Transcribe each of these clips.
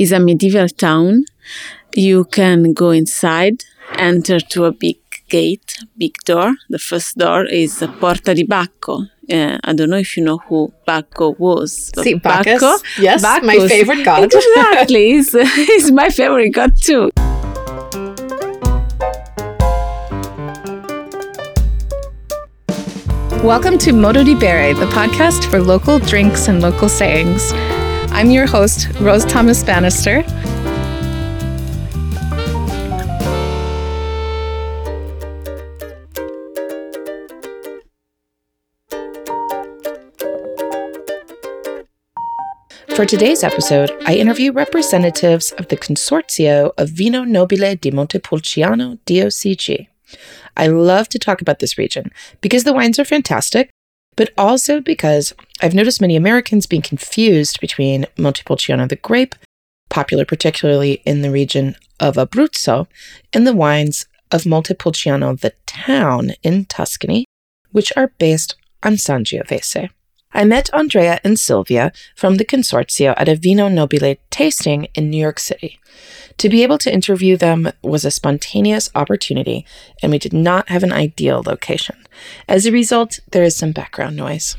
is a medieval town. You can go inside, enter to a big gate, big door. The first door is Porta di Bacco. Uh, I don't know if you know who Bacco was. See, Bacchus. Bacco, yes, Bacchus. my favorite god. exactly. he's, he's my favorite god too. Welcome to Modo di Bere, the podcast for local drinks and local sayings. I'm your host, Rose Thomas Bannister. For today's episode, I interview representatives of the Consorzio of Vino Nobile di Montepulciano DOCG. I love to talk about this region because the wines are fantastic, but also because I've noticed many Americans being confused between Montepulciano the grape, popular particularly in the region of Abruzzo, and the wines of Montepulciano the town in Tuscany, which are based on Sangiovese. I met Andrea and Silvia from the Consorzio at a Vino Nobile tasting in New York City. To be able to interview them was a spontaneous opportunity, and we did not have an ideal location. As a result, there is some background noise.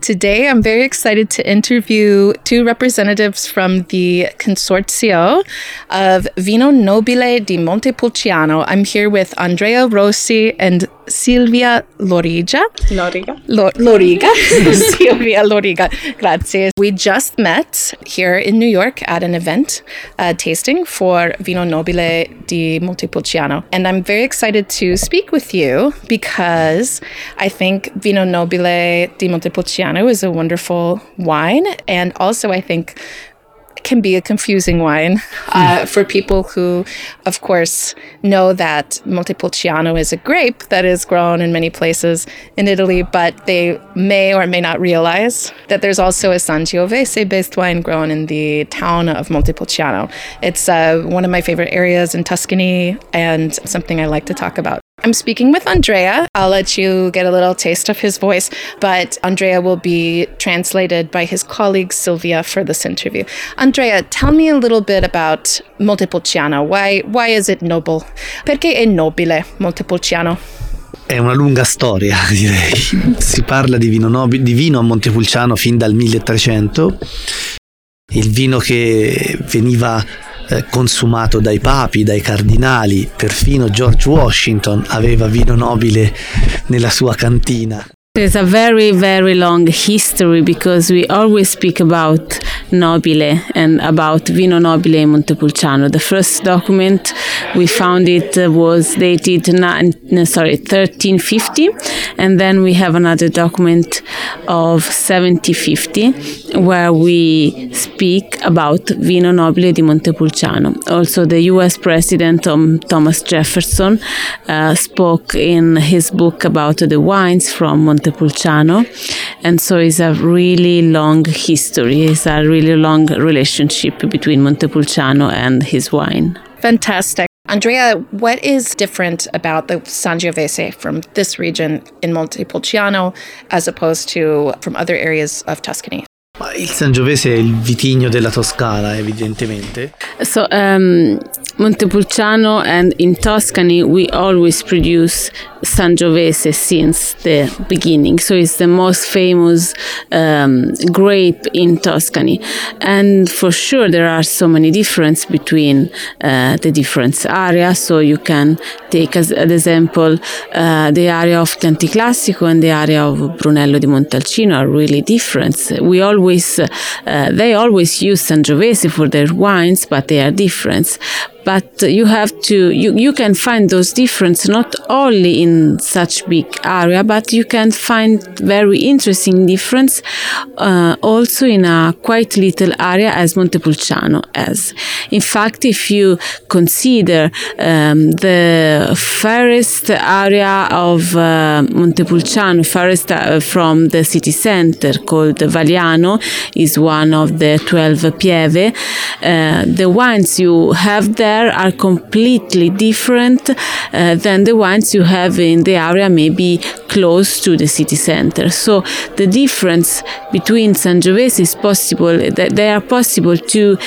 Today, I'm very excited to interview two representatives from the Consorzio of Vino Nobile di Montepulciano. I'm here with Andrea Rossi and Silvia Loriga. Loriga. Lo- Loriga. Silvia Loriga. Grazie. We just met here in New York at an event uh, tasting for Vino Nobile di Montepulciano. And I'm very excited to speak with you because I think Vino Nobile di Montepulciano is a wonderful wine. And also, I think can be a confusing wine uh, for people who, of course, know that Montepulciano is a grape that is grown in many places in Italy, but they may or may not realize that there's also a Sangiovese based wine grown in the town of Montepulciano. It's uh, one of my favorite areas in Tuscany and something I like to talk about. I'm speaking with Andrea. I'll let you get a little taste of his voice, but Andrea will be translated by his colleague Silvia for this interview. Andrea, tell me a little bit about Montepulciano. Why, why is it noble? Perché è nobile Montepulciano? È una lunga storia, direi. Si parla di vino, nobile, di vino a Montepulciano fin dal 1300. Il vino che veniva eh, consumato dai papi, dai cardinali, perfino George Washington aveva vino nobile nella sua cantina. There's a very, very long history because we always speak about Nobile and about Vino Nobile in Montepulciano. The first document we found it was dated nine, sorry 1350, and then we have another document of 1750 where we speak about Vino Nobile di Montepulciano. Also, the U.S. President um, Thomas Jefferson uh, spoke in his book about the wines from Montepulciano. And so it's a really long history, it's a really long relationship between Montepulciano and his wine. Fantastic. Andrea, what is different about the Sangiovese from this region in Montepulciano as opposed to from other areas of Tuscany? Il Sangiovese è il vitigno della Toscana, evidentemente. So, um, Montepulciano and in Tuscany, we always produce Sangiovese since the beginning. So it's the most famous um, grape in Tuscany. And for sure, there are so many differences between uh, the different areas. So you can take as an example uh, the area of Chianti Classico and the area of Brunello di Montalcino are really different. We always, uh, they always use Sangiovese for their wines, but they are different but you have to you, you can find those differences not only in such big area but you can find very interesting difference uh, also in a quite little area as Montepulciano as. in fact if you consider um, the forest area of uh, Montepulciano forest uh, from the city center called Valiano, is one of the 12 pieve uh, the wines you have there are completely different uh, than the ones you have in the area may be close to the city center. So the difference between Sangiovese is possible that they are possible to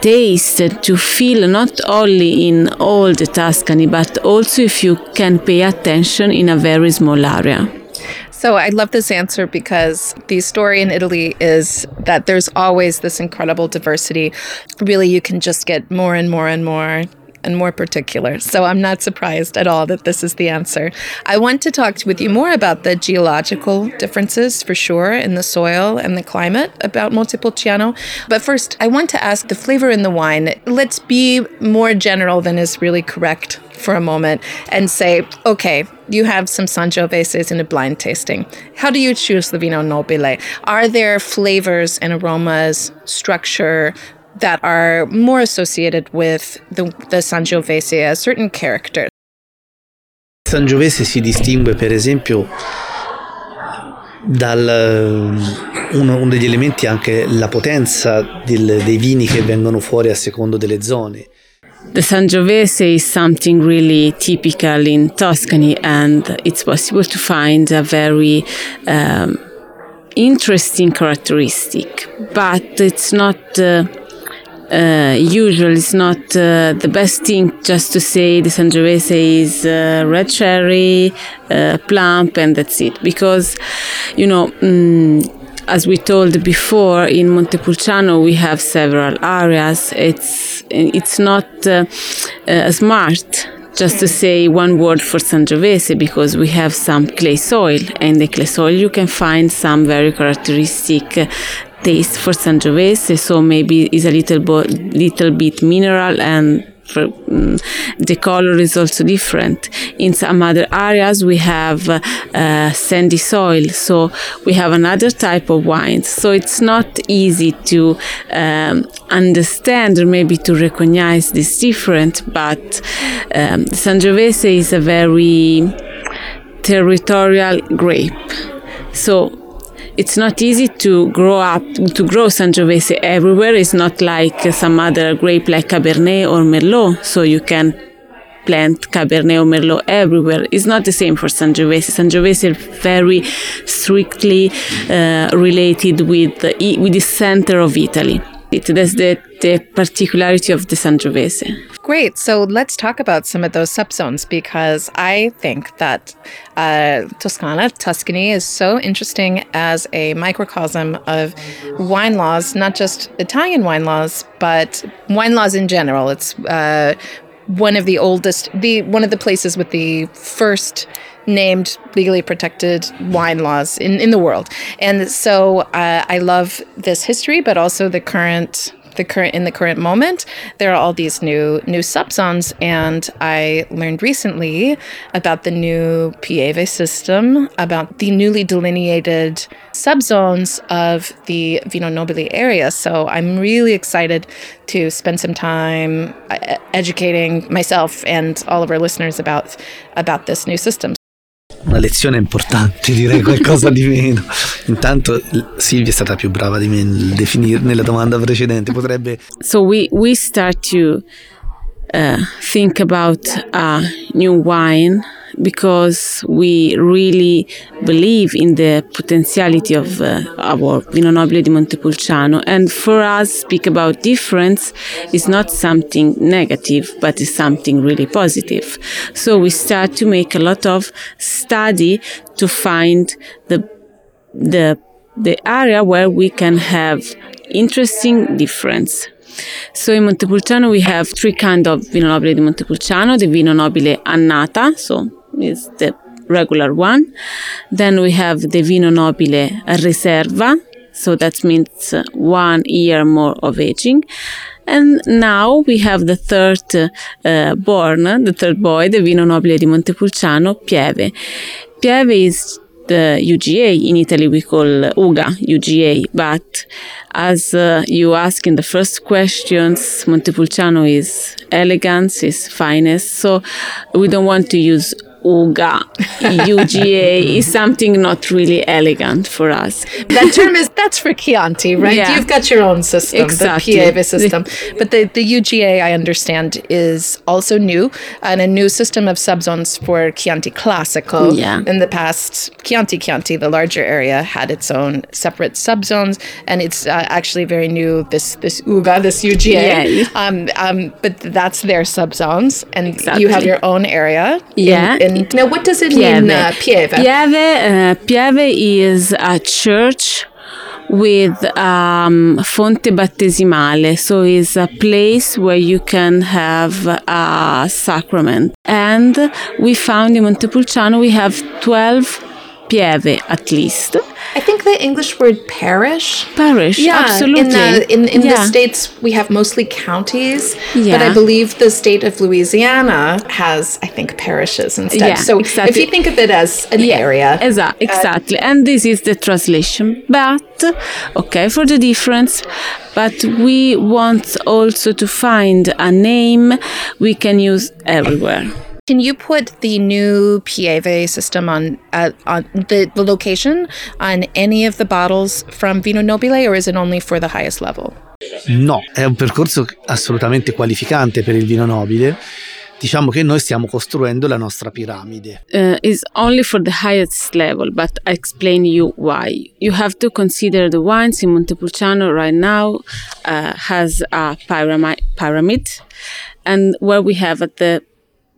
taste to feel not only in all the Tuscany but also if you can pay attention in a very small area. So I love this answer because the story in Italy is that there's always this incredible diversity. Really, you can just get more and more and more and more particular. So I'm not surprised at all that this is the answer. I want to talk with you more about the geological differences for sure in the soil and the climate about Montepulciano. But first, I want to ask the flavor in the wine. Let's be more general than is really correct for a moment and say, okay, you have some Sangioveses in a blind tasting. How do you choose the Vino Nobile? Are there flavors and aromas, structure, that are more associated with the, the Sangiovese, a certain character. Sangiovese si distingue per esempio dal uno, uno, degli elementi è anche la potenza del, dei vini che vengono fuori a secondo delle zone. The Sangiovese is something really typical in Tuscany, and it's possible to find a very um, interesting characteristic, but it's not. Uh, uh, it's not uh, the best thing just to say the Sangiovese is uh, red cherry, uh, plump, and that's it. Because, you know, mm, as we told before, in Montepulciano we have several areas. It's it's not uh, uh, smart just to say one word for Sangiovese because we have some clay soil and the clay soil you can find some very characteristic taste for Sangiovese, so maybe it's a little, bo- little bit mineral and for, um, the color is also different. In some other areas, we have uh, uh, sandy soil, so we have another type of wine. So it's not easy to um, understand or maybe to recognize this difference, but um, Sangiovese is a very territorial grape. So it's not easy to grow up to grow Sangiovese everywhere. It's not like some other grape like Cabernet or Merlot, so you can plant Cabernet or Merlot everywhere. It's not the same for Sangiovese. Sangiovese is very strictly uh, related with the, with the center of Italy. It, that's the, the particularity of the Sangiovese. Great. So let's talk about some of those subzones because I think that uh, Toscana, Tuscany, is so interesting as a microcosm of wine laws, not just Italian wine laws, but wine laws in general. It's uh, one of the oldest, the one of the places with the first named legally protected wine laws in, in the world. And so uh, I love this history, but also the current the current in the current moment there are all these new new subzones and i learned recently about the new pieve system about the newly delineated subzones of the vino nobile area so i'm really excited to spend some time uh, educating myself and all of our listeners about about this new system una lezione importante, direi qualcosa di meno. Intanto Silvia è stata più brava di me nel definire nella domanda precedente, potrebbe So we we start to uh, think about a new wine because we really believe in the potentiality of uh, our Vino Nobile di Montepulciano. And for us, speak about difference is not something negative, but is something really positive. So we start to make a lot of study to find the the the area where we can have interesting difference. So in Montepulciano we have three kind of Vino Nobile di Montepulciano, the Vino Nobile Annata, so it's the regular one. Then we have the Vino Nobile Riserva, so that means one year more of aging. And now we have the third uh, born, the third boy, the Vino Nobile di Montepulciano, Pieve. Pieve is the UGA. In Italy, we call UGA, UGA. But as uh, you ask in the first questions, Montepulciano is elegance, is finest. So we don't want to use Uga, UGA is something not really elegant for us. That term is that's for Chianti, right? Yeah. You've got your own system, Exactly. the Pieve system. but the, the UGA, I understand, is also new and a new system of subzones for Chianti Classico. Yeah. In the past, Chianti Chianti, the larger area, had its own separate subzones, and it's uh, actually very new. This this UGA, this UGA, Yeah. um, um, but that's their subzones, and you have your own area. in- Yeah. Now, what does it Pieve. mean, uh, Pieve? Pieve, uh, Pieve is a church with um, fonte battesimale, so it's a place where you can have a sacrament. And we found in Montepulciano we have 12 Pieve at least. I think the English word parish. Parish, yeah, absolutely. In the in, in the states, we have mostly counties, but I believe the state of Louisiana has, I think, parishes instead. Yeah, so if you think of it as an area, Exa- uh, exactly. and this is the translation. But, okay, for the difference, but we want also to find a name we can use everywhere. Can you put the new Pieve system on uh, on the, the location on any of the bottles from Vino Nobile, or is it only for the highest level? No, è un percorso assolutamente qualificante per il vino nobile. Diciamo che noi stiamo costruendo la nostra piramide. Uh, is only for the highest level, but I explain you why. You have to consider the wines in Montepulciano right now uh, has a pyramid, pyramid, and where we have at the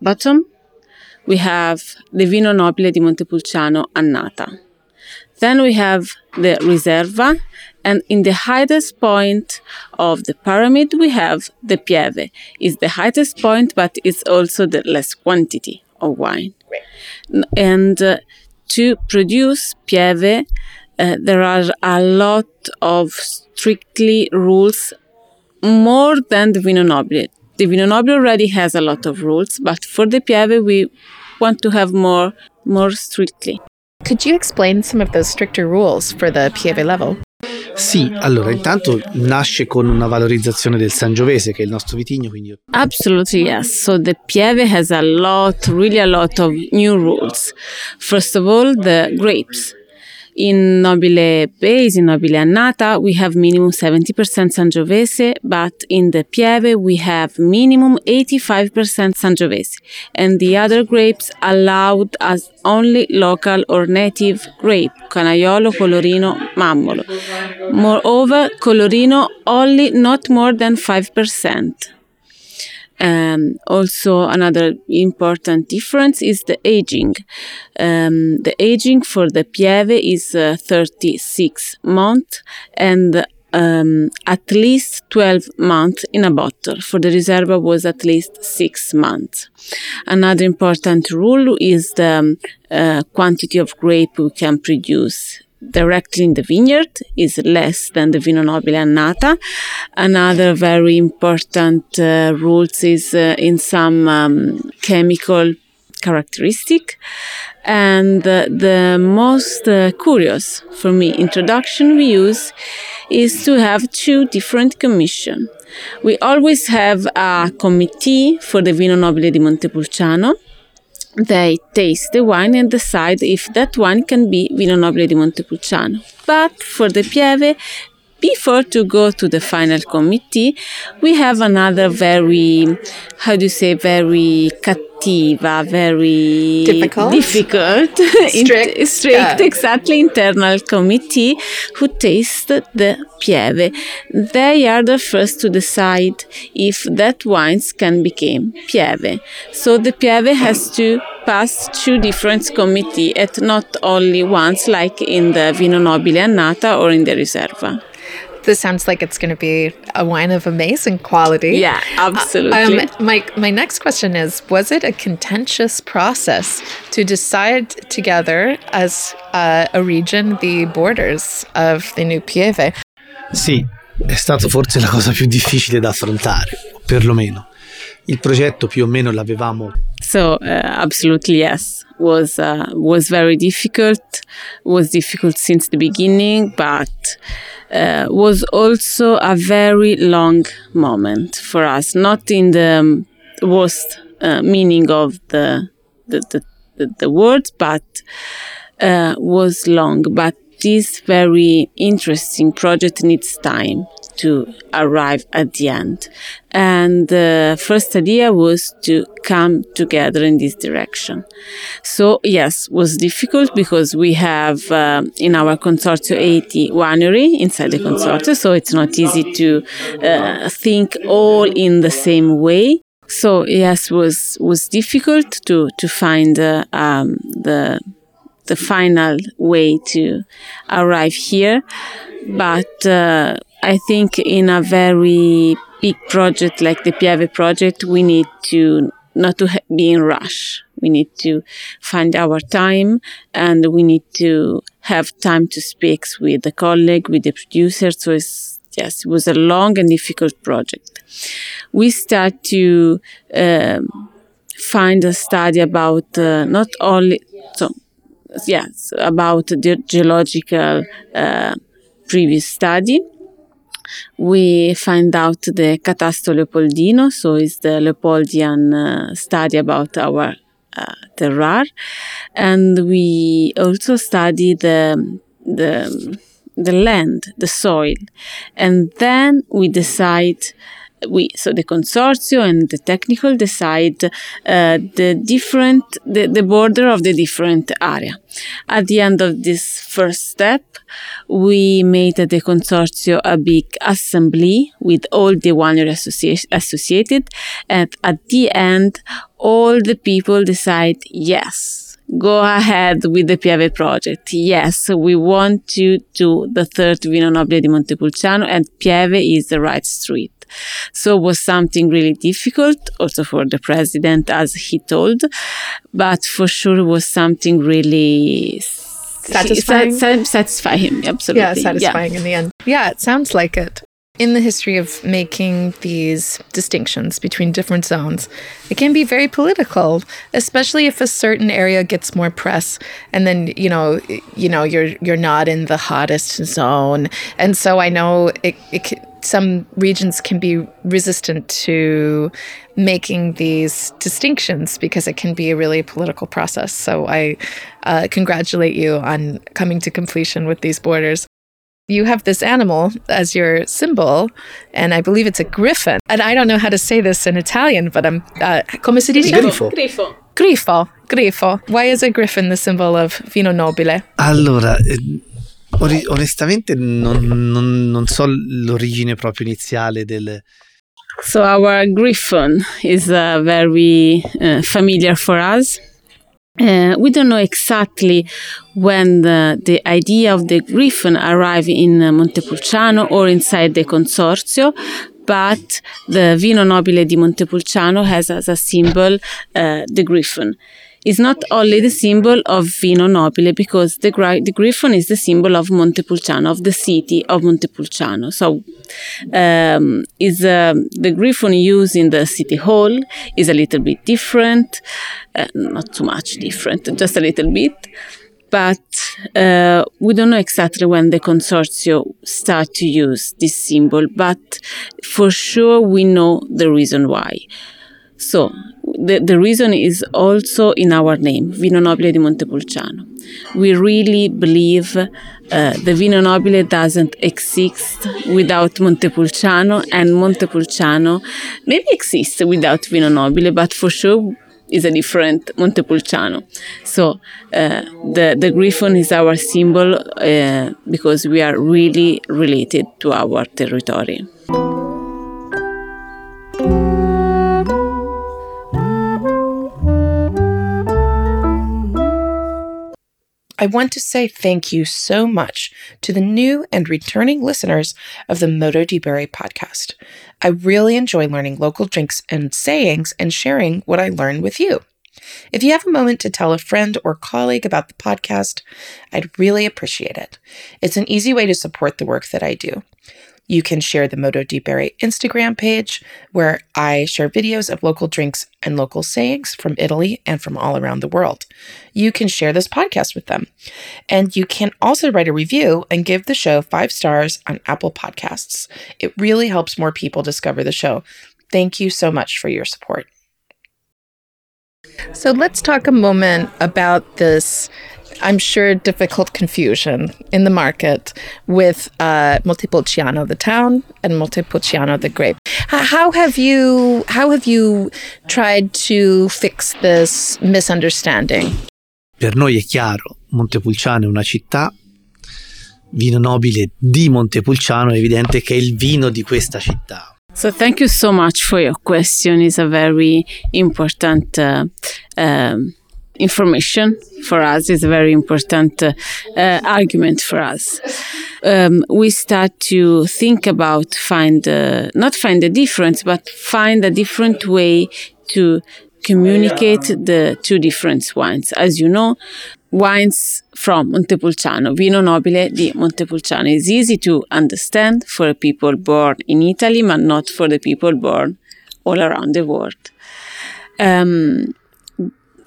bottom we have the Vino Nobile di Montepulciano Annata. Then we have the Riserva, and in the highest point of the pyramid we have the Pieve. It's the highest point, but it's also the less quantity of wine. N- And uh, to produce Pieve, uh, there are a lot of strictly rules more than the Vino Nobile. The Vino Nobile already has a lot of rules, but for the Pieve we want to have more more strictly. Could you explain some of those stricter rules for the Pieve level? Sì, allora intanto nasce con una valorizzazione del Sangiovese, che è il nostro vitigno, quindi Absolutely, yes. So the Pieve has a lot, really a lot of new rules. First of all, the grapes. In Nobile Base, in Nobile Annata, we have minimum 70% Sangiovese, but in the Pieve, we have minimum 85% Sangiovese. And the other grapes allowed as only local or native grape, Canaiolo, Colorino, Mammolo. Moreover, Colorino only not more than 5%. Um, also, another important difference is the aging. Um, the aging for the Pieve is uh, 36 months and um, at least 12 months in a bottle. For the Riserva was at least 6 months. Another important rule is the um, uh, quantity of grape we can produce directly in the vineyard is less than the Vino Nobile Annata. Another very important uh, rules is uh, in some um, chemical characteristic. And uh, the most uh, curious for me introduction we use is to have two different commission. We always have a committee for the Vino Nobile di Montepulciano they taste the wine and decide if that wine can be Vino Nobile di Montepulciano. But for the Pieve, before to go to the final committee, we have another very, how do you say, very cattiva, very Difficult? difficult, Strict, int- strict, yeah. exactly internal committee who taste the Pieve. They are the first to decide if that wines can become Pieve. So the Pieve has to pass two different committee at not only once like in the Vino Nobile Annata or in the Riserva. This sounds like it's going to be a wine of amazing quality. Yeah, absolutely. Um, my my next question is: Was it a contentious process to decide together as uh, a region the borders of the new Pieve? Sì, è stata forse la cosa più difficile da affrontare, o perlomeno. Il progetto più o meno l'avevamo So uh, absolutely yes, was uh, was very difficult. Was difficult since the beginning, but uh, was also a very long moment for us. Not in the um, worst uh, meaning of the the, the the, the words, but uh, was long. But this very interesting project needs time to arrive at the end. And the first idea was to come together in this direction. So yes, was difficult because we have uh, in our consortium 80 winery inside the consortium, so it's not easy to uh, think all in the same way. So yes, was was difficult to to find uh, um, the the final way to arrive here, but uh, I think in a very big project like the Pieve project, we need to not to be in rush. We need to find our time and we need to have time to speak with the colleague, with the producer. So it's, yes, it was a long and difficult project. We start to um, find a study about uh, not only, so yes, about the geological uh, previous study we find out the Catasto Leopoldino, so it's the Leopoldian uh, study about our uh, terroir, and we also study the the the land, the soil, and then we decide we so the consortium and the technical decide uh, the different the, the border of the different area at the end of this first step we made the consortium a big assembly with all the winery associ- associated and at the end all the people decide yes go ahead with the Pieve project. Yes, we want to do the third Vino Nobile di Montepulciano and Pieve is the right street. So it was something really difficult also for the president as he told, but for sure it was something really satisfying. Sa- satisfy him, absolutely. Yeah, satisfying yeah. in the end. Yeah, it sounds like it. In the history of making these distinctions between different zones, it can be very political, especially if a certain area gets more press, and then you know, you know, you're you're not in the hottest zone, and so I know it, it some regions can be resistant to making these distinctions because it can be a really political process. So I uh, congratulate you on coming to completion with these borders. You have this animal as your symbol, and I believe it's a griffin. And I don't know how to say this in Italian, but I'm. Uh, come si dice? Grifo. Grifo. Grifo. Grifo. Why is a griffin the symbol of vino nobile? Allora, eh, onestamente non, non, non, so l'origine proprio iniziale del... So our griffon is uh, very uh, familiar for us. Uh, we don't know exactly when the, the, idea of the griffon arrived in uh, Montepulciano or inside the consorzio, but the Vino Nobile di Montepulciano has as a symbol uh, the griffon is not only the symbol of Vino Nobile because the, the griffon is the symbol of Montepulciano, of the city of Montepulciano. So um, is uh, the griffon used in the city hall is a little bit different, uh, not too much different, just a little bit. But uh, we don't know exactly when the consortium start to use this symbol, but for sure we know the reason why. So the, the reason is also in our name, Vino Nobile di Montepulciano. We really believe uh, the Vino Nobile doesn't exist without Montepulciano, and Montepulciano maybe exists without Vino Nobile, but for sure is a different Montepulciano. So uh, the the griffon is our symbol uh, because we are really related to our territory. I want to say thank you so much to the new and returning listeners of the Modo di Bere podcast. I really enjoy learning local drinks and sayings and sharing what I learn with you. If you have a moment to tell a friend or colleague about the podcast, I'd really appreciate it. It's an easy way to support the work that I do. You can share the Modo di Bere Instagram page, where I share videos of local drinks and local sayings from Italy and from all around the world. You can share this podcast with them. And you can also write a review and give the show five stars on Apple Podcasts. It really helps more people discover the show. Thank you so much for your support. So let's talk a moment about this I'm sure, difficult confusion in the market with uh, Montepulciano, the town, and Montepulciano, the grape. How have you how have you tried to fix this misunderstanding? Per noi è chiaro, Montepulciano è una città, vino nobile di Montepulciano, è evidente che è il vino di questa città. So thank you so much for your question. It's a very important uh, um, information for us is a very important uh, uh, argument for us. Um, we start to think about find uh, not find a difference, but find a different way to communicate the two different wines. As you know, wines from Montepulciano, Vino Nobile di Montepulciano is easy to understand for people born in Italy, but not for the people born all around the world. Um,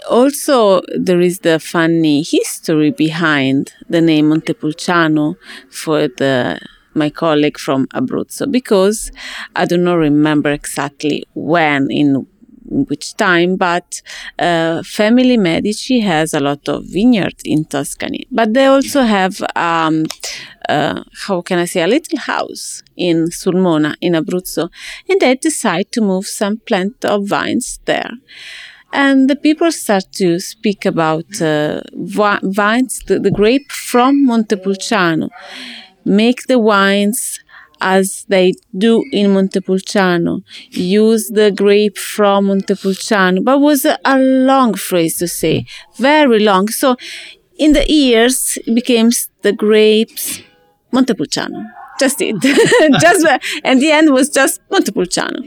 also there is the funny history behind the name Montepulciano for the my colleague from Abruzzo because I do not remember exactly when in which time, but uh, family Medici has a lot of vineyards in Tuscany, but they also have um, uh, how can I say a little house in Sulmona in Abruzzo, and they decide to move some plant of vines there and the people start to speak about uh, vines, the, the, grape from Montepulciano, make the wines as they do in Montepulciano, use the grape from Montepulciano, but was a, a long phrase to say, very long. So in the ears, it became the grapes Montepulciano. Just it. just and the end was just Montepulciano.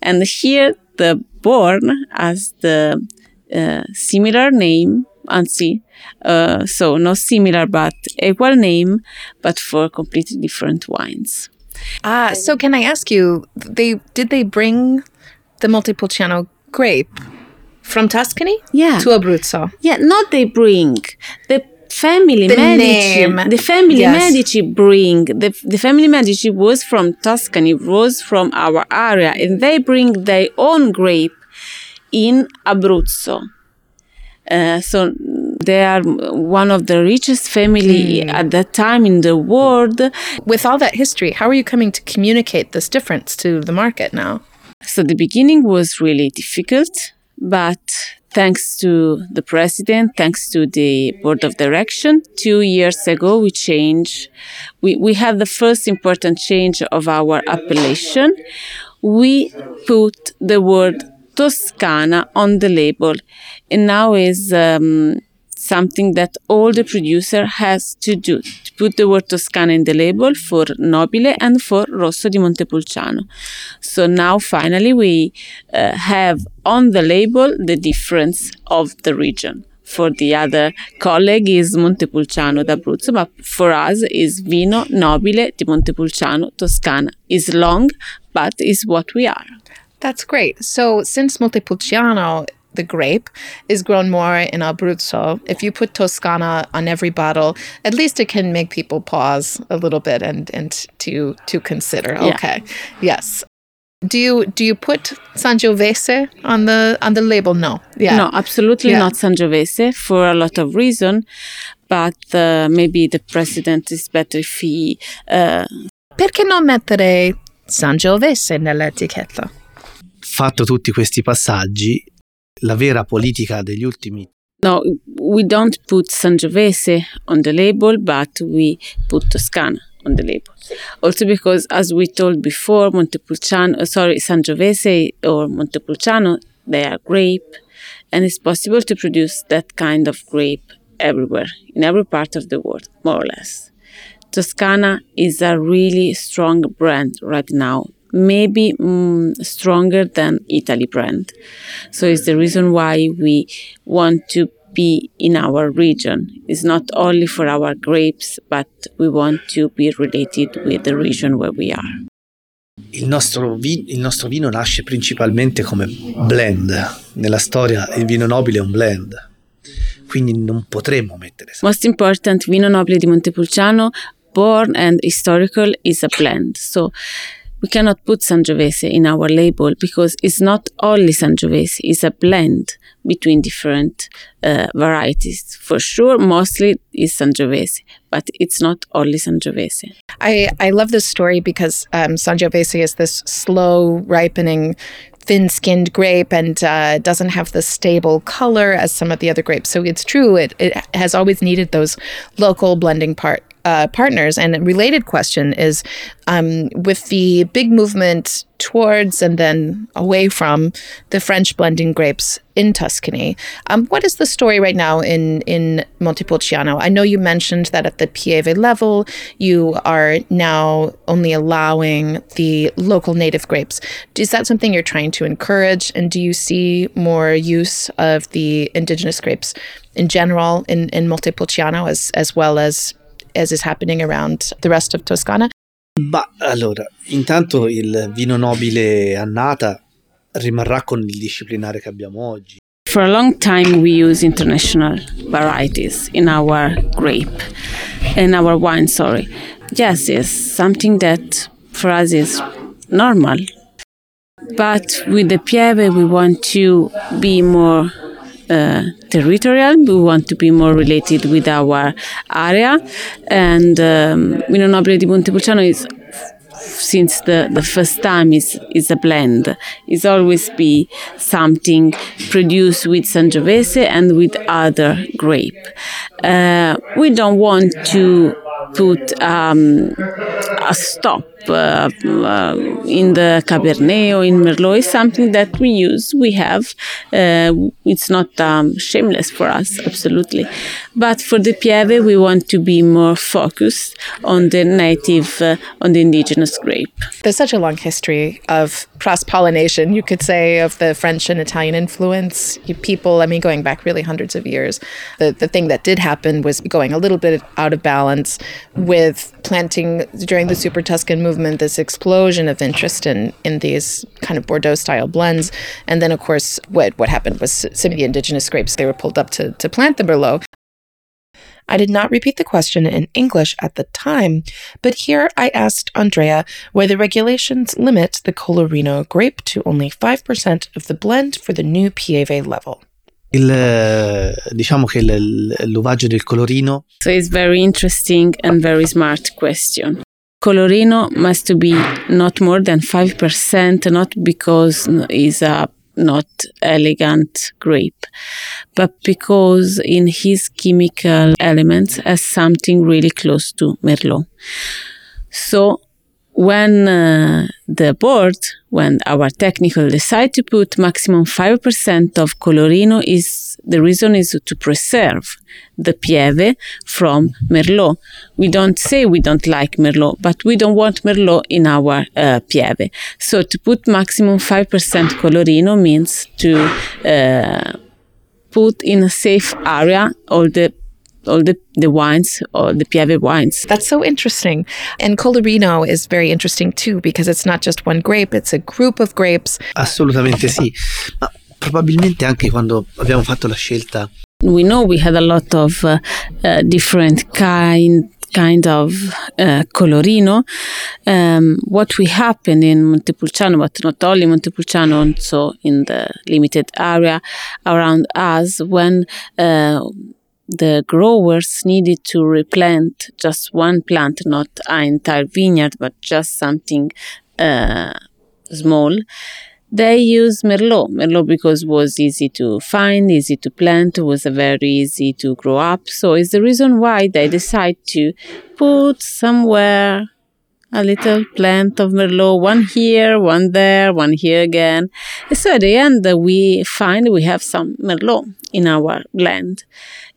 And here the born as the uh, similar name, anzi, uh, so not similar but equal name, but for completely different wines. Ah, so can I ask you, they did they bring the Montepulciano grape from Tuscany? Yeah. To Abruzzo? Yeah, not they bring. The family the Medici, name. the family yes. Medici bring the, the family Medici was from Tuscany, was from our area, and they bring their own grape in Abruzzo. Uh, so they are one of the richest family mm. at that time in the world. With all that history, how are you coming to communicate this difference to the market now? So the beginning was really difficult, but thanks to the president, thanks to the board of direction, two years ago we changed. We we had the first important change of our appellation. We put the word Toscana on the label, and now is um, something that all the producer has to do to put the word Toscana in the label for Nobile and for Rosso di Montepulciano. So now finally we uh, have on the label the difference of the region. For the other colleague is Montepulciano d'Abruzzo, but for us is Vino Nobile di Montepulciano Toscana. Is long, but is what we are. That's great. So since Montepulciano the grape is grown more in Abruzzo. If you put Toscana on every bottle, at least it can make people pause a little bit and and to to consider. Yeah. Okay, yes. Do you do you put Sangiovese on the on the label? No. Yeah. No, absolutely yeah. not Sangiovese for a lot of reason. But uh, maybe the president is better if he. Uh... Perché non mettere Sangiovese nell'etichetta? Fatto tutti questi passaggi, la vera politica degli ultimi No, we don't put Sangiovese on the label, but we put Toscana on the label. Also because, as we told before, Montepulciano, uh, sorry, Sangiovese or Montepulciano, they are grape, and it's possible to produce that kind of grape everywhere, in every part of the world, more or less. Toscana is a really strong brand right now maybe mm, stronger than Italy brand. So it's the reason why we want to be in our region. It's not only for our grapes, but we want to be related with the region where we are. Il nostro, vi- il nostro, vino nasce principalmente come blend. Nella storia il vino nobile è un blend, quindi non potremmo mettere. Most important, vino nobile di Montepulciano, born and historical, is a blend. So we cannot put Sangiovese in our label because it's not only Sangiovese, it's a blend between different uh, varieties. For sure, mostly is Sangiovese, but it's not only Sangiovese. I, I love this story because um, Sangiovese is this slow ripening thin skinned grape and uh, doesn't have the stable color as some of the other grapes. So it's true, it, it has always needed those local blending part uh, partners. And a related question is um, with the big movement towards and then away from the French blending grapes in Tuscany, um, what is the story right now in, in Montepulciano? I know you mentioned that at the Pieve level, you are now only allowing the local native grapes. Is that something you're trying to encourage? And do you see more use of the indigenous grapes in general in, in Montepulciano as, as well as as is happening around the rest of Toscana? Ma allora, intanto il vino nobile annata rimarrà con il disciplinare che abbiamo oggi. For a long time we use international varieties in our grape, in our wine, sorry. Yes, it's something that for us is normal. But with the Pieve we want to be more uh, territorial. We want to be more related with our area. And um, Vino Nobile di Montepulciano is since the, the first time is is a blend. It's always be something produced with Sangiovese and with other grape. Uh, we don't want to put um, a stop uh, in the Cabernet or in Merlot is something that we use, we have. Uh, it's not um, shameless for us, absolutely. But for the Pieve, we want to be more focused on the native, uh, on the indigenous grape. There's such a long history of cross pollination, you could say, of the French and Italian influence. You people, I mean, going back really hundreds of years, the, the thing that did happen was going a little bit out of balance with planting during the Super Tuscan movement movement, this explosion of interest in in these kind of Bordeaux style blends. And then, of course, what what happened was some of the indigenous grapes they were pulled up to to plant the Merlot. I did not repeat the question in English at the time, but here I asked Andrea why the regulations limit the Colorino grape to only 5% of the blend for the new Pieve level. Il, diciamo che l'uvaggio del colorino. So it's very interesting and very smart question. Colorino must be not more than 5%, not because it's a not elegant grape, but because in his chemical elements has something really close to Merlot. So when uh, the board, when our technical decide to put maximum 5% of Colorino is the reason is to preserve the Pieve from Merlot. We don't say we don't like Merlot, but we don't want Merlot in our uh, Pieve. So to put maximum 5% Colorino means to uh, put in a safe area all the all the, the wines or the Pieve wines. That's so interesting. And Colorino is very interesting too because it's not just one grape, it's a group of grapes. Assolutamente sì, ma probabilmente anche quando abbiamo fatto la scelta. We know we had a lot of uh, different kind kind of uh, colorino. Um, what we happened in Montepulciano, but not only Montepulciano, also in the limited area around us, when uh, the growers needed to replant just one plant, not an entire vineyard, but just something uh, small. They used Merlot. Merlot because was easy to find, easy to plant, was very easy to grow up. So it's the reason why they decide to put somewhere a little plant of Merlot, one here, one there, one here again. So at the end, uh, we find we have some Merlot in our blend.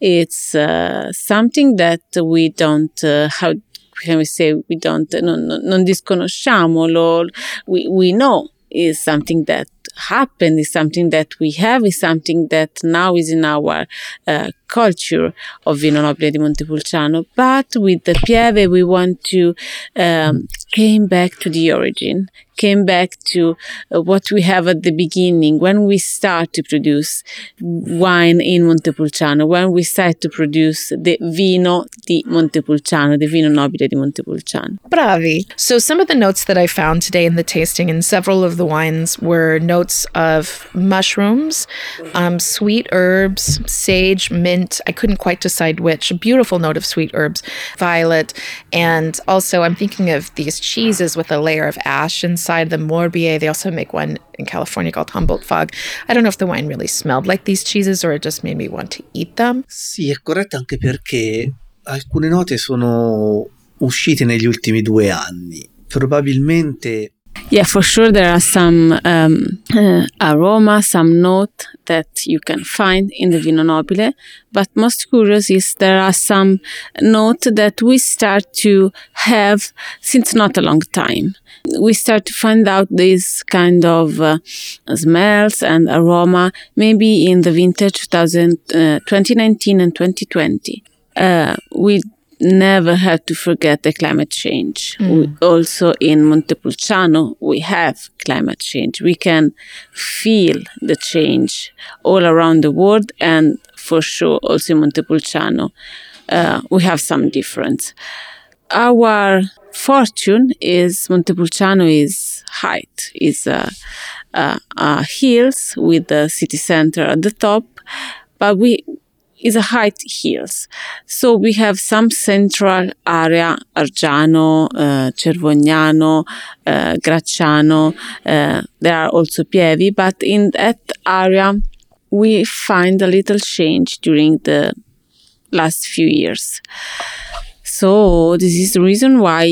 It's uh, something that we don't, uh, how can we say, we don't, non, non disconosciamo, lo, we, we know is something that happened, is something that we have, is something that now is in our uh, culture of Vino Nobile di Montepulciano. But with the Pieve, we want to um, came back to the origin, came back to uh, what we have at the beginning when we start to produce wine in Montepulciano, when we start to produce the vino di Montepulciano, the vino nobile di Montepulciano. Bravi. So some of the notes that I found today in the tasting in several of the wines were notes of mushrooms, um, sweet herbs, sage, mint. I couldn't quite decide which. A beautiful note of sweet herbs, violet, and also I'm thinking of these cheeses with a layer of ash inside the Morbier. They also make one in California called Humboldt Fog. I don't know if the wine really smelled like these cheeses or it just made me want to eat them. Sì, è corretto anche perché alcune note sono uscite negli ultimi due anni. Probabilmente Yeah, for sure there are some um, uh, aroma, some note that you can find in the Vino Nobile. But most curious is there are some note that we start to have since not a long time. We start to find out these kind of uh, smells and aroma maybe in the vintage 2000, uh, 2019 and 2020. Uh, we never have to forget the climate change. We, also in Montepulciano, we have climate change. We can feel the change all around the world, and for sure, also in Montepulciano, uh, we have some difference. Our fortune is Montepulciano is height, is uh, uh, uh, hills with the city center at the top, but we is a height hills. So we have some central area, Argiano, uh, Cervognano, uh, Gracciano. Uh, there are also Pievi, but in that area we find a little change during the last few years. So this is the reason why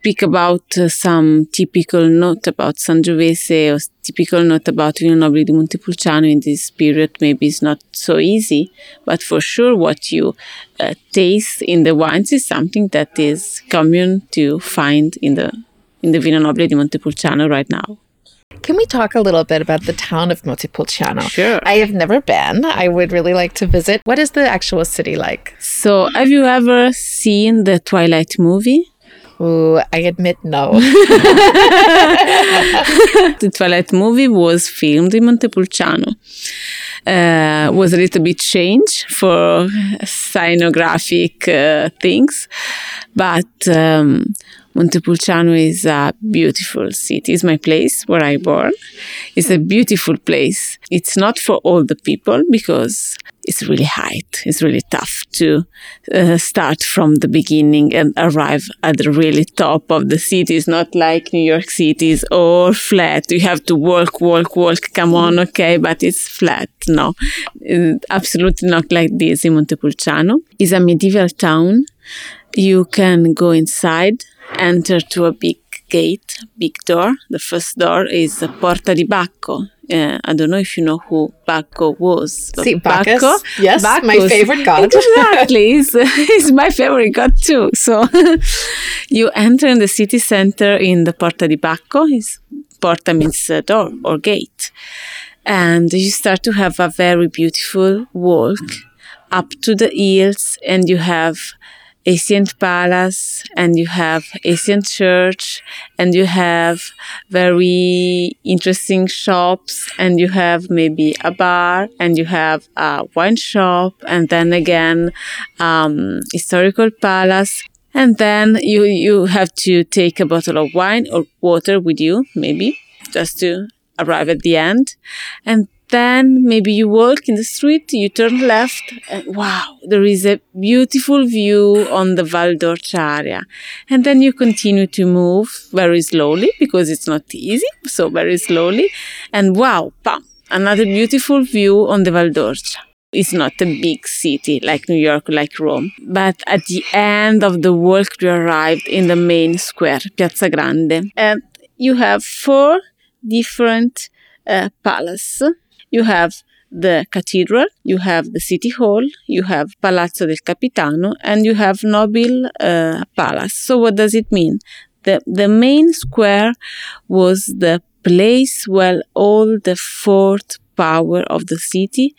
speak about uh, some typical note about Sangiovese or typical note about Vino Nobile di Montepulciano in this period maybe it's not so easy, but for sure what you uh, taste in the wines is something that is common to find in the in the Vino Nobile di Montepulciano right now. Can we talk a little bit about the town of Montepulciano? Sure. I have never been. I would really like to visit. What is the actual city like? So, have you ever seen the Twilight movie? Ooh, I admit no. the Twilight movie was filmed in Montepulciano. Uh, was a little bit changed for scenographic uh, things, but um, Montepulciano is a beautiful city. It's my place where I born. It's a beautiful place. It's not for all the people because it's really high. It's really tough to uh, start from the beginning and arrive at the really top of the city. It's not like New York City is all flat. You have to walk, walk, walk. Come on, okay, but it's flat. No, It's absolutely not like this in Montepulciano. It's a medieval town. You can go inside, enter to a big gate, big door. The first door is Porta di Bacco. Uh, I don't know if you know who Bacco was. See, Bacchus. Yes, my favorite god. Exactly. He's, he's my favorite god too. So you enter in the city center in the Porta di Bacco. His Porta means uh, door or gate. And you start to have a very beautiful walk up to the hills and you have ancient palace and you have ancient church and you have very interesting shops and you have maybe a bar and you have a wine shop and then again um, historical palace. And then you you have to take a bottle of wine or water with you maybe just to arrive at the end. And then maybe you walk in the street, you turn left, and wow, there is a beautiful view on the Val d'Orcia area. And then you continue to move very slowly because it's not easy, so very slowly. And wow, bam, another beautiful view on the Val d'Orcia. It's not a big city like New York, like Rome. But at the end of the walk, you arrived in the main square, Piazza Grande. And you have four different uh, palaces you have the cathedral, you have the city hall, you have Palazzo del Capitano, and you have Nobile uh, Palace. So what does it mean? The, the main square was the place where all the fourth power of the city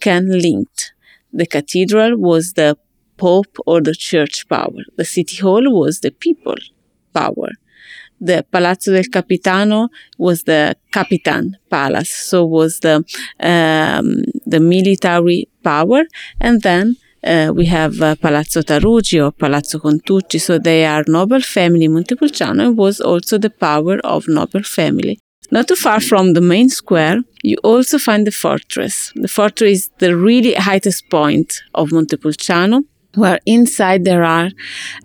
can linked. The cathedral was the pope or the church power. The city hall was the people power. The Palazzo del Capitano was the Capitan Palace, so was the um, the military power, and then uh, we have uh, Palazzo Tarugi or Palazzo Contucci, so they are noble family. Montepulciano was also the power of noble family. Not too far from the main square, you also find the fortress. The fortress is the really highest point of Montepulciano where inside there are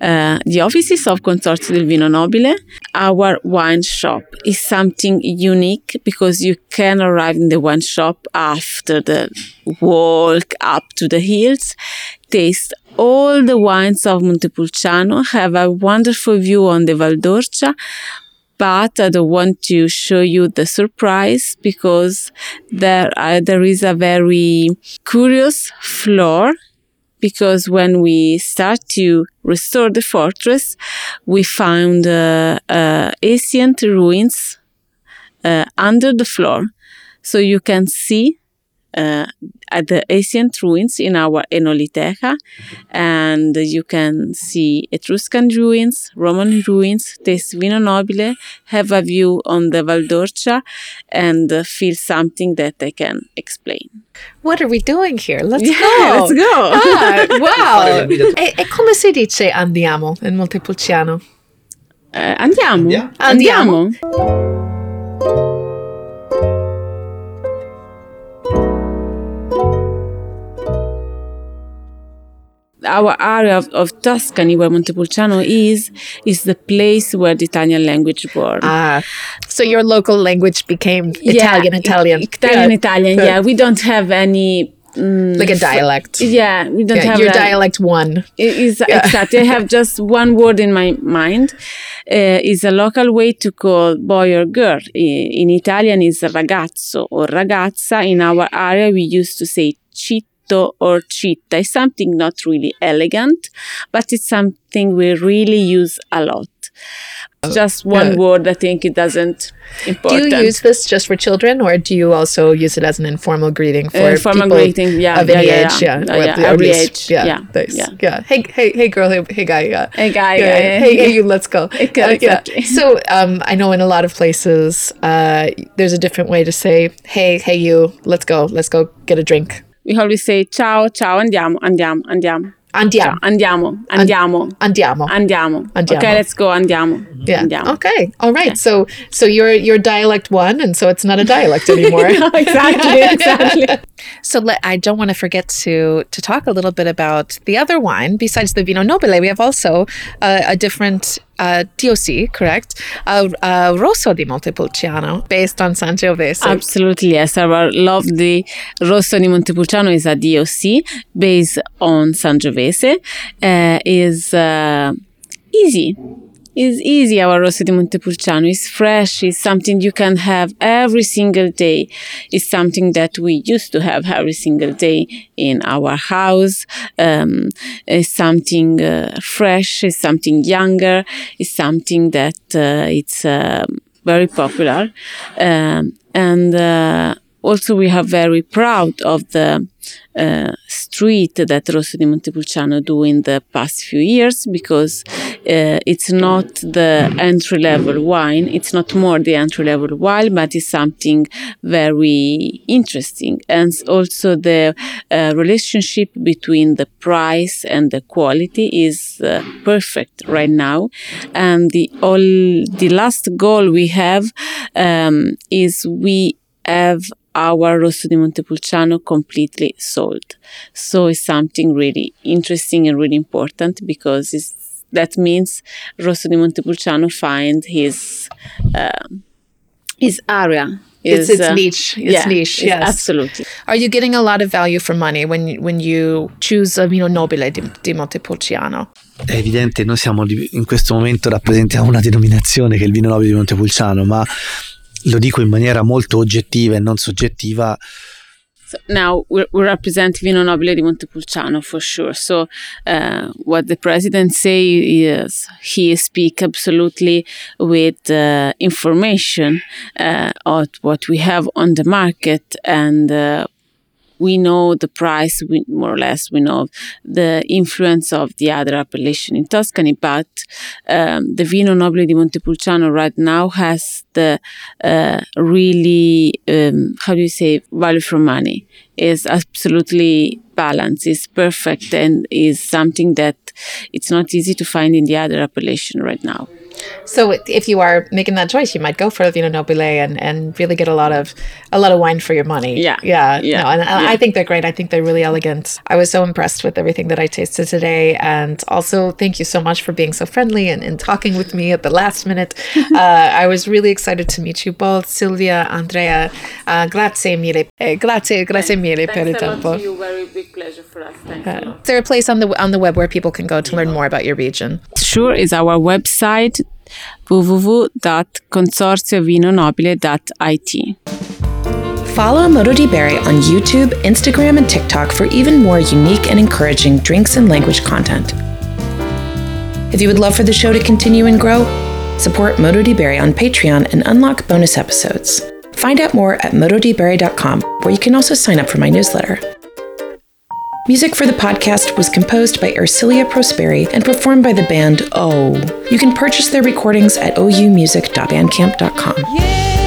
uh, the offices of Consorzio del Vino Nobile. Our wine shop is something unique because you can arrive in the wine shop after the walk up to the hills, taste all the wines of Montepulciano, have a wonderful view on the Val d'Orcia, but I don't want to show you the surprise because there uh, there is a very curious floor because when we start to restore the fortress, we found uh, uh, ancient ruins uh, under the floor. So you can see uh, at the ancient ruins in our Enoliteca, and you can see Etruscan ruins, Roman ruins, taste vino nobile, have a view on the Val d'Orcia, and feel something that I can explain. What are we doing here? Let's Yeah, go. let's go. Ah, wow. e, e come si dice andiamo in Montepulciano? Eh, andiamo. Andiamo. Andiamo. Our area of, of Tuscany, where Montepulciano is, is the place where the Italian language born. Ah, so your local language became Yeah, Italian, Italian. Italian, Yeah. Italian. Yeah, we don't have any. mm, Like a dialect. yeah, we don't Yeah, have your a- dialect one. Is exactly. I have just one word in my mind. Uh, is a local way to call boy or girl. In Italian, is ragazzo or ragazza. In our area, we used to say or citta. It's something not really elegant, but it's something we really use a lot. Just one word. I think it doesn't Do you use this just for children, or do you also use it as an informal greeting for Uh, formal people greeting, yeah, of yeah, any yeah, age? yeah. Yeah, Uh, yeah, every age, Yeah, yeah, nice. yeah. yeah. Hey, hey, hey, girl. Hey, hey guy. Yeah. Hey, guy, Yeah, guy, Hey, hey. you. Let's go. Uh, yeah. So, um, I know in a lot of places, uh, there's a different way to say, "Hey, hey, you. Let's go. Let's go get a drink." We always say ciao, ciao, andiamo, andiamo, andiamo. Andiamo. Ciao, andiamo, andiamo. Andiamo. Andiamo. Andiamo. Okay, let's go. Andiamo. Yeah. Andiamo. Okay. All right. So, so you're you're dialect one, and so it's not a dialect anymore. exactly. Exactly. So let, I don't want to forget to to talk a little bit about the other wine besides the Vino Nobile. We have also uh, a different uh, DOC, correct? Uh, uh, Rosso di Montepulciano, based on Sangiovese. Absolutely yes. Our lovely Rosso di Montepulciano is a DOC based on Sangiovese. Uh, is uh, easy. Is easy. Our di Montepulciano is fresh. It's something you can have every single day. It's something that we used to have every single day in our house. Um, it's something uh, fresh. It's something younger. It's something that uh, it's. um very popular. Um, and uh, also, we are very proud of the uh, street that Rosso di Montepulciano do in the past few years because uh, it's not the entry level wine, it's not more the entry level wine, but it's something very interesting. And also, the uh, relationship between the price and the quality is uh, perfect right now. And the all the last goal we have um, is we have our Rosso di Montepulciano completely sold. So it's something really interesting and really important because it's, that means Rosso di Montepulciano find his um, his area. It's- His, it's niche. It's niche, it's yes. absolutely. Are you getting a lot of value for money when you, when you choose a Vino Nobile di, di Montepulciano? È evidente, noi siamo di- in questo momento rappresentiamo una denominazione che è il vino nobile di Montepulciano, ma lo dico in maniera molto oggettiva e non soggettiva. So now we we represent Vino Nobile di Montepulciano for sure. So uh, what the president say is he speak absolutely with uh, information uh, of what we have on the market and uh, we know the price, we, more or less, we know the influence of the other appellation in Tuscany, but um, the Vino Nobile di Montepulciano right now has the uh, really, um, how do you say, value for money. Is absolutely balanced, is perfect, and is something that it's not easy to find in the other appellation right now. So if you are making that choice, you might go for a Vino Nobile and, and really get a lot of a lot of wine for your money. Yeah, yeah, yeah. No, and yeah. I think they're great. I think they're really elegant. I was so impressed with everything that I tasted today, and also thank you so much for being so friendly and, and talking with me at the last minute. uh, I was really excited to meet you both, Silvia, Andrea. Uh, grazie mille, eh, grazie, grazie mille per il tempo. Very big pleasure for us. Thanks Uh, is there a place on the on the web where people can go to learn more about your region? Sure is our website www.consorziovinonobile.it. Follow Modo di Bere on YouTube, Instagram, and TikTok for even more unique and encouraging drinks and language content. If you would love for the show to continue and grow, support Modo di Bere on Patreon and unlock bonus episodes. Find out more at mododibere.com, where you can also sign up for my newsletter. Music for the podcast was composed by Ersilia Prosperi and performed by the band Ou. You can purchase their recordings at oumusic.bandcamp.com. Yeah.